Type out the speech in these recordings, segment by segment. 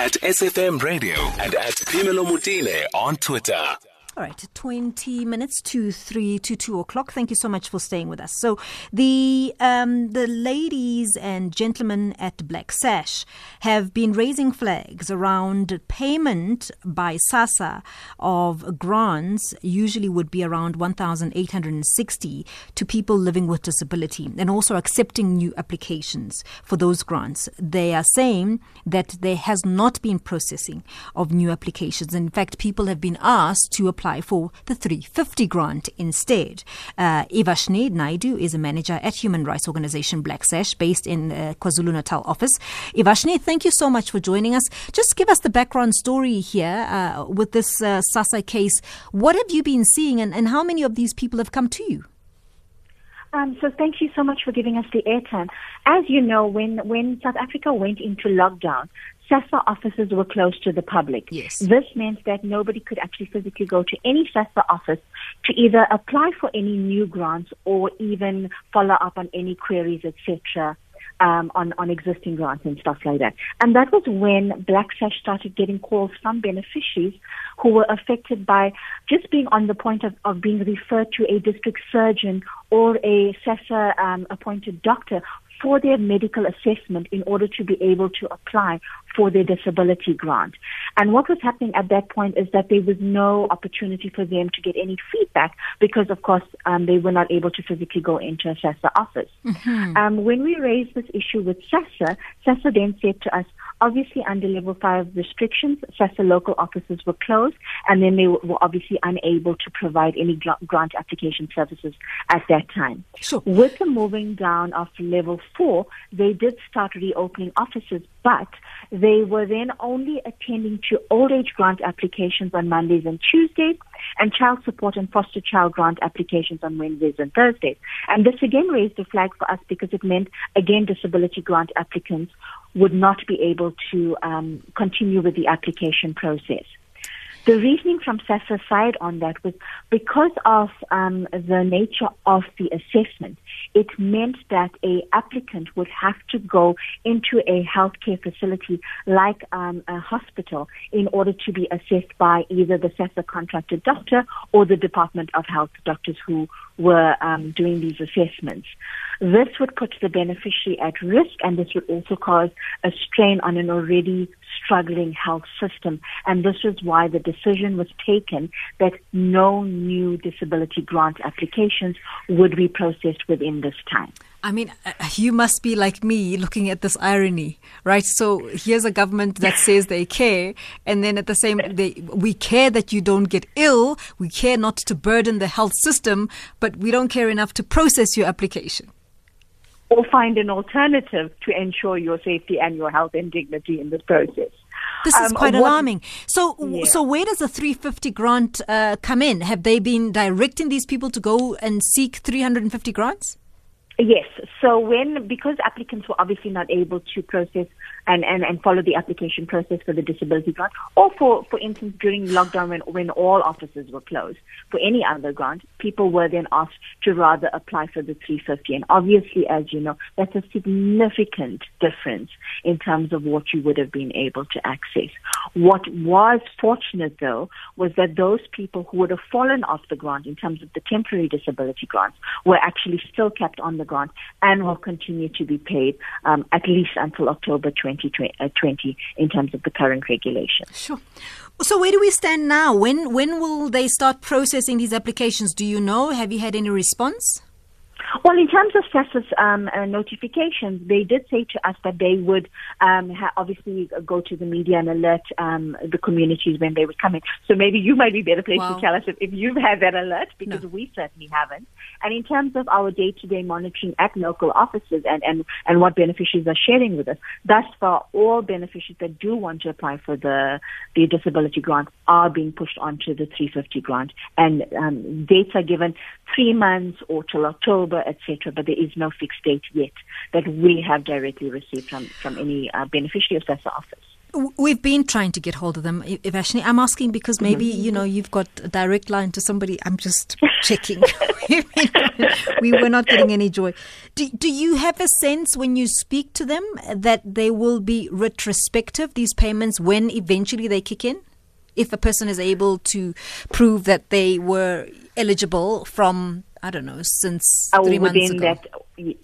at SAFM Radio and at Phemelo Motene on Twitter. All right, 20 minutes to 3 to 2 o'clock. Thank you so much for staying with us. So, the um, the ladies and gentlemen at Black Sash have been raising flags around payment by SASSA of grants, usually would be around 1,860 to people living with disability, and also accepting new applications for those grants. They are saying that there has not been processing of new applications. In fact, people have been asked to apply for the 350 grant instead. Uh, Evashnee Naidu is a manager at human rights organization Black Sash based in uh, KwaZulu Natal office. Evashnee, thank you so much for joining us. Just give us the background story here uh, with this uh, SASSA case. What have you been seeing and, and how many of these people have come to you? Um, so thank you so much for giving us the airtime. As you know, when, when South Africa went into lockdown, SASSA offices were closed to the public. Yes. This meant that nobody could actually physically go to any SASSA office to either apply for any new grants or even follow up on any queries, etc. Um, on, on existing grants and stuff like that. And that was when Black Sash started getting calls from beneficiaries who were affected by just being on the point of, of being referred to a district surgeon or a SASSA um, appointed doctor for their medical assessment in order to be able to apply for their disability grant. And what was happening at that point is that there was no opportunity for them to get any feedback because, of course, um, they were not able to physically go into a SASSA office. Mm-hmm. Um, when we raised this issue with SASSA, SASSA then said to us, obviously under level five restrictions, SASSA local offices were closed and then they were obviously unable to provide any grant application services at that time. Sure. With the moving down of level four, they did start reopening offices, but they were then only attending to old age grant applications on Mondays and Tuesdays and child support and foster child grant applications on Wednesdays and Thursdays. And this again raised a flag for us because it meant, again, disability grant applicants would not be able to um, continue with the application process. The reasoning from SASSA's side on that was because of um, the nature of the assessment, it meant that a applicant would have to go into a healthcare facility like um, a hospital in order to be assessed by either the SASSA contracted doctor or the Department of Health doctors who were um, doing these assessments. This would put the beneficiary at risk and this would also cause a strain on an already struggling health system. And this is why the decision was taken that no new disability grant applications would be processed within this time. I mean, uh, you must be like me looking at this irony, right? So here's a government that says they care, and then at the same, they, we care that you don't get ill, we care not to burden the health system, but we don't care enough to process your application or find an alternative to ensure your safety and your health and dignity in this process. This is um, quite what, alarming. So, yeah. so where does the 350 grant uh, come in? Have they been directing these people to go and seek 350 grants? Yes. So when, because applicants were obviously not able to process and, and, and follow the application process for the disability grant, or for, for instance, during lockdown when, when all offices were closed, for any other grant, people were then asked to rather apply for the 350. And obviously, as you know, that's a significant difference in terms of what you would have been able to access. What was fortunate though was that those people who would have fallen off the grant in terms of the temporary disability grants were actually still kept on the grant and will continue to be paid um, at least until October 2020 uh, in terms of the current regulation. Sure. So where do we stand now? When when will they start processing these applications? Do you know? Have you had any response? Well, in terms of SASSA's um, uh, notifications, they did say to us that they would um, ha- obviously go to the media and alert um, the communities when they were coming. So maybe you might be better placed wow. to tell us if, if, you've had that alert, because no. we certainly haven't. And in terms of our day-to-day monitoring at local offices and, and, and what beneficiaries are sharing with us, thus far, all beneficiaries that do want to apply for the, the disability grant are being pushed onto the 350 grant. And um, dates are given three months or till October, etc. But there is no fixed date yet that we have directly received from, from any uh, beneficiary of office. We've been trying to get hold of them, Evashnee. I'm asking because maybe, mm-hmm. you know, you've got a direct line to somebody. I'm just checking. we were not getting any joy. Do, do you have a sense when you speak to them that they will be retrospective, these payments, when eventually they kick in? If a person is able to prove that they were eligible from, I don't know, since three months ago. That,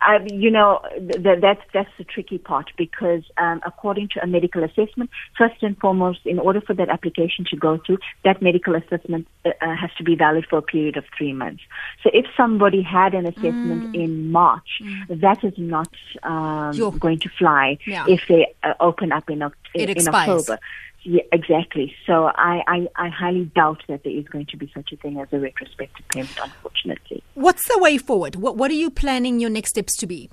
I, you know, th- that's that's the tricky part because um, according to a medical assessment, first and foremost, in order for that application to go through, that medical assessment uh, uh has to be valid for a period of three months. So if somebody had an assessment mm. in March, mm. that is not um, going to fly yeah. if they uh, open up in, in, in October. Yeah, exactly. So I, I, I, highly doubt that there is going to be such a thing as a retrospective payment, unfortunately. What's the way forward? What, what are you planning your next steps to be?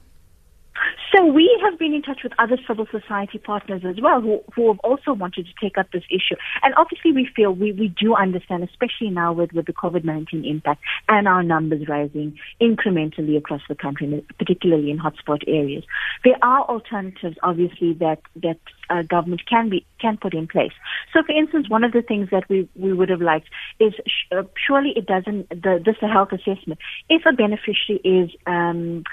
So we have been in touch with other civil society partners as well who, who have also wanted to take up this issue. And obviously we feel we, we do understand, especially now with, with the COVID-19 impact and our numbers rising incrementally across the country, particularly in hotspot areas. There are alternatives, obviously, that, that uh, government can be, can put in place. So for instance, one of the things that we, we would have liked is sh- uh, surely it doesn't, the, this a health assessment. If a beneficiary is, um,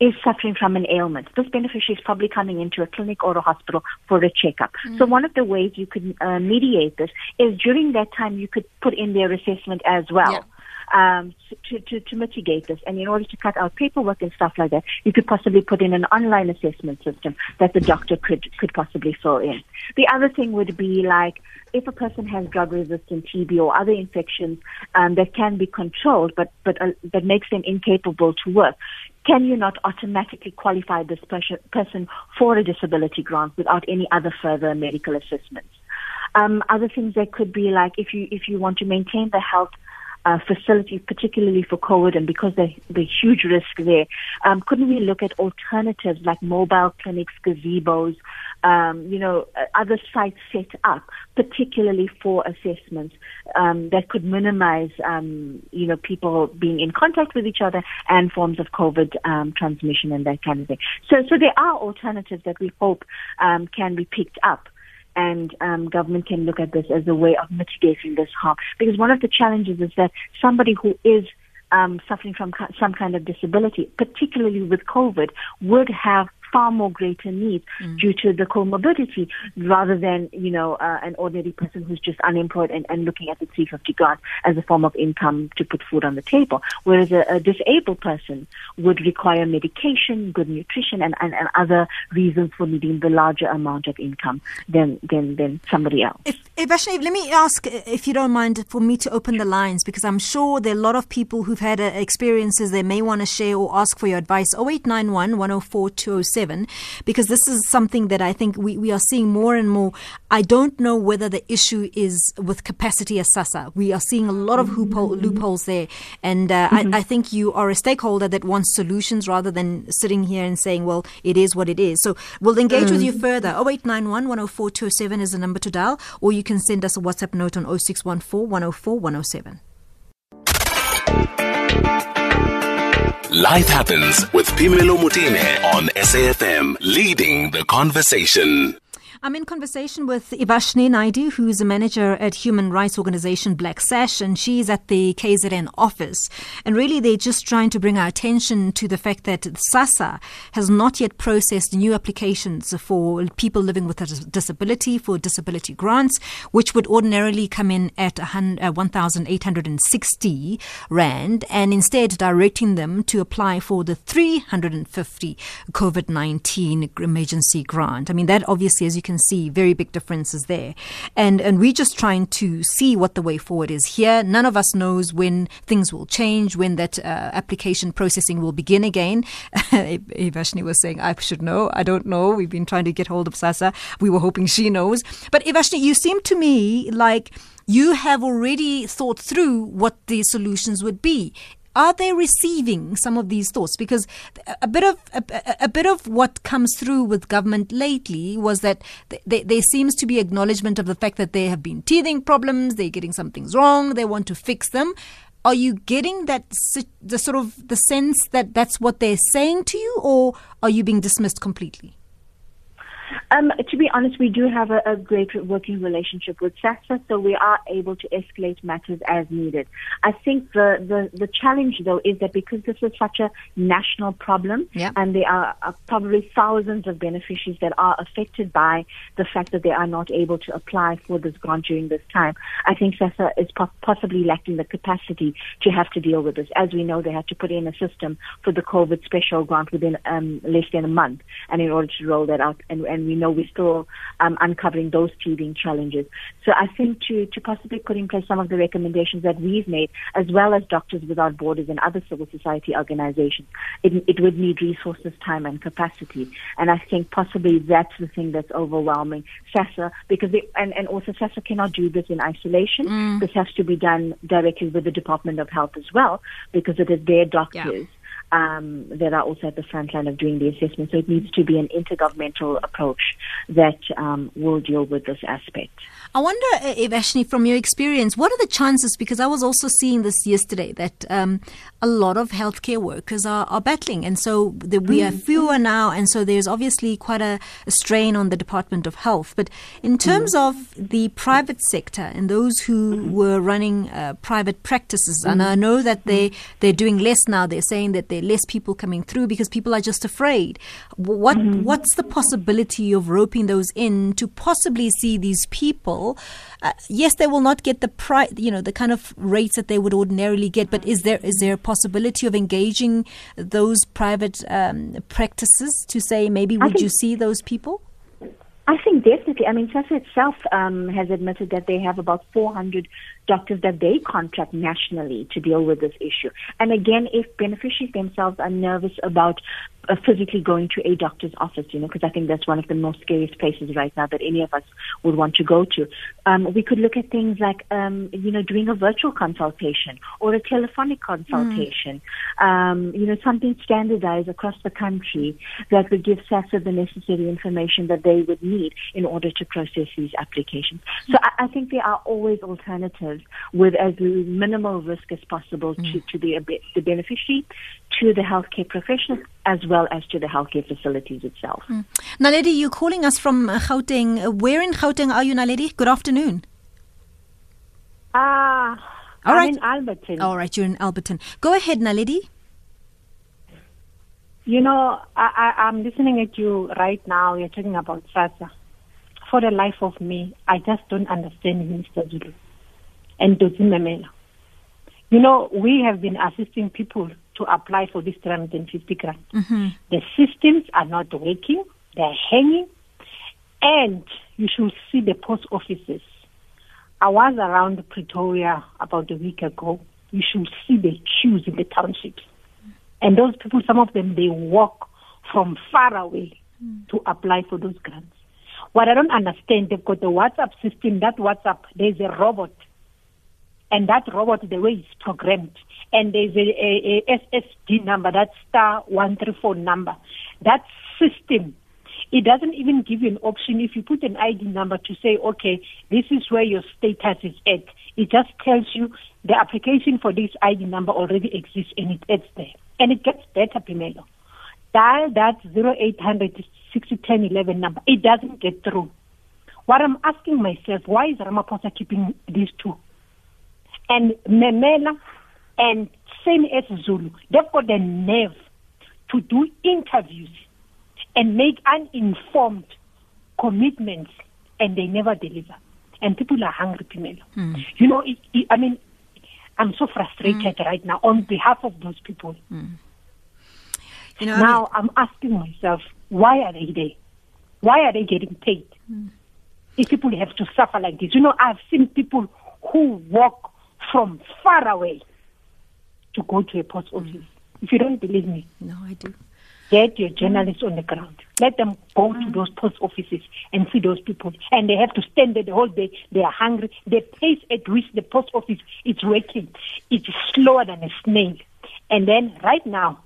is suffering from an ailment. This beneficiary is probably coming into a clinic or a hospital for a checkup. Mm. So one of the ways you could uh, mediate this is during that time you could put in their assessment as well. Yeah. Um, to, to, to mitigate this. And in order to cut out paperwork and stuff like that, you could possibly put in an online assessment system that the doctor could, could possibly fill in. The other thing would be like, if a person has drug resistant TB or other infections um, that can be controlled but but uh, that makes them incapable to work, can you not automatically qualify this person for a disability grant without any other further medical assessments? Um, other things that could be like if you if you want to maintain the health uh, facilities, particularly for COVID, and because the the huge risk there, um, couldn't we look at alternatives like mobile clinics, gazebos, um, you know, uh, other sites set up, particularly for assessments um, that could minimize, um, you know, people being in contact with each other and forms of COVID um, transmission and that kind of thing. So, so there are alternatives that we hope um, can be picked up and um, government can look at this as a way of mitigating this harm. Because one of the challenges is that somebody who is um, suffering from some kind of disability, particularly with COVID, would have far more greater needs mm. due to the comorbidity rather than, you know, uh, an ordinary person who's just unemployed and, and looking at the 350 grant as a form of income to put food on the table. Whereas a, a disabled person would require medication, good nutrition, and, and, and other reasons for needing the larger amount of income than, than, than somebody else. If, if let me ask, if you don't mind, for me to open the lines, because I'm sure there are a lot of people who've had uh, experiences they may want to share or ask for your advice. 0891 104 207, because this is something that I think we, we are seeing more and more. I don't know whether the issue is with capacity as SASSA. We are seeing a lot of loophole, loopholes there. And uh, mm-hmm. I, I think you are a stakeholder that wants solutions rather than sitting here and saying, well, it is what it is. So we'll engage mm. with you further. 0891 104 207 is the number to dial, or you can send us a WhatsApp note on 0614 104 107. Life happens with Phemelo Motene on SAFM, leading the conversation. I'm in conversation with Evashnee Naidu, who's a manager at human rights organization Black Sash, and she's at the KZN office. And really, they're just trying to bring our attention to the fact that SASSA has not yet processed new applications for people living with a disability for disability grants, which would ordinarily come in at uh, 1,860 Rand, and instead directing them to apply for the 350 COVID 19 emergency grant. I mean, that obviously, as you can see very big differences there. And, and we're just trying to see what the way forward is here. None of us knows when things will change, when that uh, application processing will begin again. Evashnee was saying, I should know. I don't know. We've been trying to get hold of SASSA. We were hoping she knows. But Evashnee, you seem to me like you have already thought through what the solutions would be are they receiving some of these thoughts? Because a bit of a, a bit of what comes through with government lately was that they, there seems to be acknowledgement of the fact that there have been teething problems, they're getting some things wrong, they want to fix them. Are you getting that the sort of the sense that that's what they're saying to you, or are you being dismissed completely? Um, to be honest, we do have a, a, great working relationship with SASSA, so we are able to escalate matters as needed. I think the, the, the challenge, though, is that because this is such a national problem, yeah. and there are, are, probably thousands of beneficiaries that are affected by the fact that they are not able to apply for this grant during this time, I think SASSA is po- possibly lacking the capacity to have to deal with this. As we know, they had to put in a system for the COVID special grant within um, less than a month, and in order to roll that out, and, and we know we're still um, uncovering those teething challenges. So I think to, to possibly put in place some of the recommendations that we've made, as well as Doctors Without Borders and other civil society organizations, it, it would need resources, time, and capacity. And I think possibly that's the thing that's overwhelming SASSA, because they, and, and also SASSA cannot do this in isolation. Mm. This has to be done directly with the Department of Health as well, because it is their doctors. Yeah um, that are also at the front line of doing the assessment. So it needs to be an intergovernmental approach that um, will deal with this aspect. I wonder, uh, if from your experience, what are the chances? Because I was also seeing this yesterday that um, a lot of healthcare workers are, are battling, and so the, we are mm. fewer now, and so there's obviously quite a, a strain on the Department of Health. But in terms mm. of the private sector and those who mm. were running uh, private practices, and I know that they they're doing less now. They're saying that there are less people coming through because people are just afraid. What what's the possibility of roping those in to possibly see these people? uh, yes, they will not get the price, you know, the kind of rates that they would ordinarily get. But is there is there a possibility of engaging those private um, practices to say maybe would you see those people? I think definitely. I mean, SASSA itself um, has admitted that they have about 400 doctors that they contract nationally to deal with this issue. And again, if beneficiaries themselves are nervous about uh, physically going to a doctor's office, you know, because I think that's one of the most scariest places right now that any of us would want to go to. Um, we could look at things like, um, you know, doing a virtual consultation or a telephonic consultation, mm. um, you know, something standardized across the country that would give SASSA the necessary information that they would need in order to process these applications. So I, I think there are always alternatives with as minimal risk as possible mm. to, to the, the beneficiary, to the healthcare professionals, as well as to the healthcare facilities itself. Mm. Naledi, you're calling us from Gauteng. Where in Gauteng are you, Naledi? Good afternoon. Ah, uh, I'm in Alberton. All right, you're in Alberton. Go ahead, Naledi. You know, I, I, I'm listening at you right now. You're talking about SASSA. For the life of me, I just don't understand Mr. Zulu and Totsie Memela. You know, we have been assisting people to apply for this 350 grant. Mm-hmm. The systems are not working, they're hanging, and you should see the post offices. I was around Pretoria about a week ago. You should see the queues in the townships. And those people, some of them, they walk from far away mm. to apply for those grants. What I don't understand, they've got the WhatsApp system. That WhatsApp, there's a robot and that robot, the way it's programmed, and there's a, a, a SSD number, that star 134 number, that system, it doesn't even give you an option if you put an ID number to say, okay, this is where your status is at. It just tells you the application for this ID number already exists and it adds there. And it gets better, Phemelo. Dial that 0800 6010 number. It doesn't get through. What I'm asking myself, why is Ramaphosa keeping these two? And Memela and same as Zulu, they've got the nerve to do interviews and make uninformed commitments and they never deliver. And people are hungry, Phemelo. Mm. You know, it, it, I mean, I'm so frustrated mm. right now on behalf of those people. Mm. You know, now I am asking myself, why are they there? Why are they getting paid? Hmm. If people have to suffer like this, you know, I've seen people who walk from far away to go to a post office. Mm. If you don't believe me, no, I do. Get your journalists mm. on the ground. Let them go mm. to those post offices and see those people. And they have to stand there the whole day. They are hungry. The pace at which the post office is working is slower than a snail. And then right now,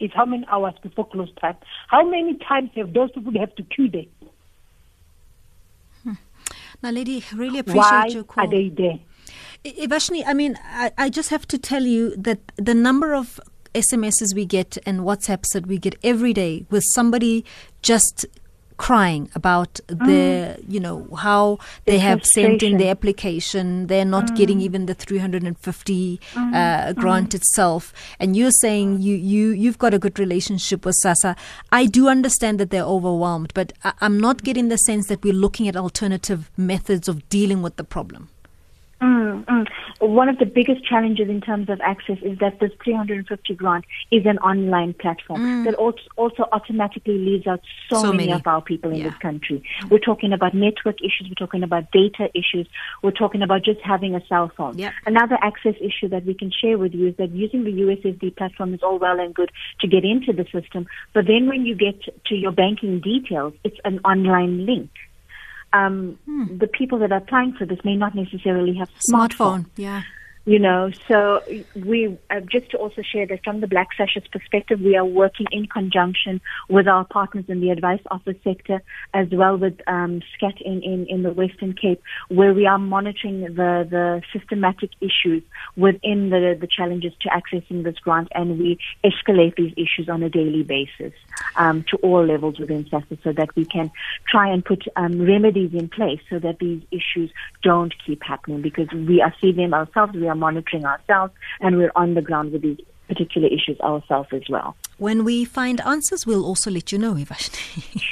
it's how many hours before close time? How many times have those people have to queue there? Hmm. Now, lady, really appreciate Why your call. are they there? Evashnee, I mean, I, I just have to tell you that the number of SMSs we get and WhatsApps that we get every day with somebody just crying about the, mm. you know, how they have sent in their application. They're not mm. getting even the 350 mm. uh, grant itself. And you're saying you, you, you've got a good relationship with SASSA. I do understand that they're overwhelmed, but I, I'm not getting the sense that we're looking at alternative methods of dealing with the problem. Mm, mm. One of the biggest challenges in terms of access is that this 350 grant is an online platform that also, also automatically leaves out so, Mm. So many, many. of our people in Yeah. this country. We're talking about network issues, we're talking about data issues, we're talking about just having a cell phone. Yep. Another access issue that we can share with you is that using the USSD platform is all well and good to get into the system, but then when you get to your banking details, it's an online link. Um, The people that are applying for this may not necessarily have Smartphone, yeah. You know so we uh, just to also share that from the Black Sash's perspective we are working in conjunction with our partners in the advice office sector as well with um, SCAT in, in, in the western cape where we are monitoring the, the systematic issues within the, the challenges to accessing this grant and we escalate these issues on a daily basis um, to all levels within SASSA so that we can try and put um, remedies in place so that these issues don't keep happening because we are seeing them ourselves, we are monitoring ourselves, and we're on the ground with these particular issues ourselves as well. When we find answers, we'll also let you know, Evashnee.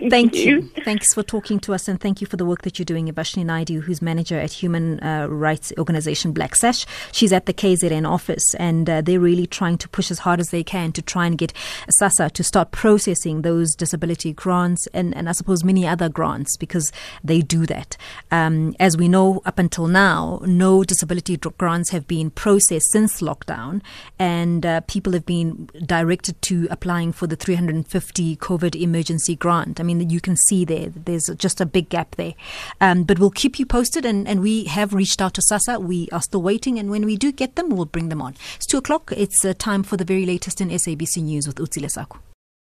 thank you. Thanks for talking to us and thank you for the work that you're doing, Evashnee Naidu, who's manager at human uh, rights organization Black Sash. She's at the KZN office and uh, they're really trying to push as hard as they can to try and get SASSA to start processing those disability grants and, and I suppose many other grants because they do that. Um, as we know, up until now, no disability grants have been processed since lockdown and uh, people have been directed to applying for the 350 COVID emergency grant. I mean, you can see there, there's just a big gap there. Um, but we'll keep you posted, and, and we have reached out to SASSA. We are still waiting, and when we do get them, we'll bring them on. It's two o'clock. It's uh, time for the very latest in SABC News with Utsile Saku.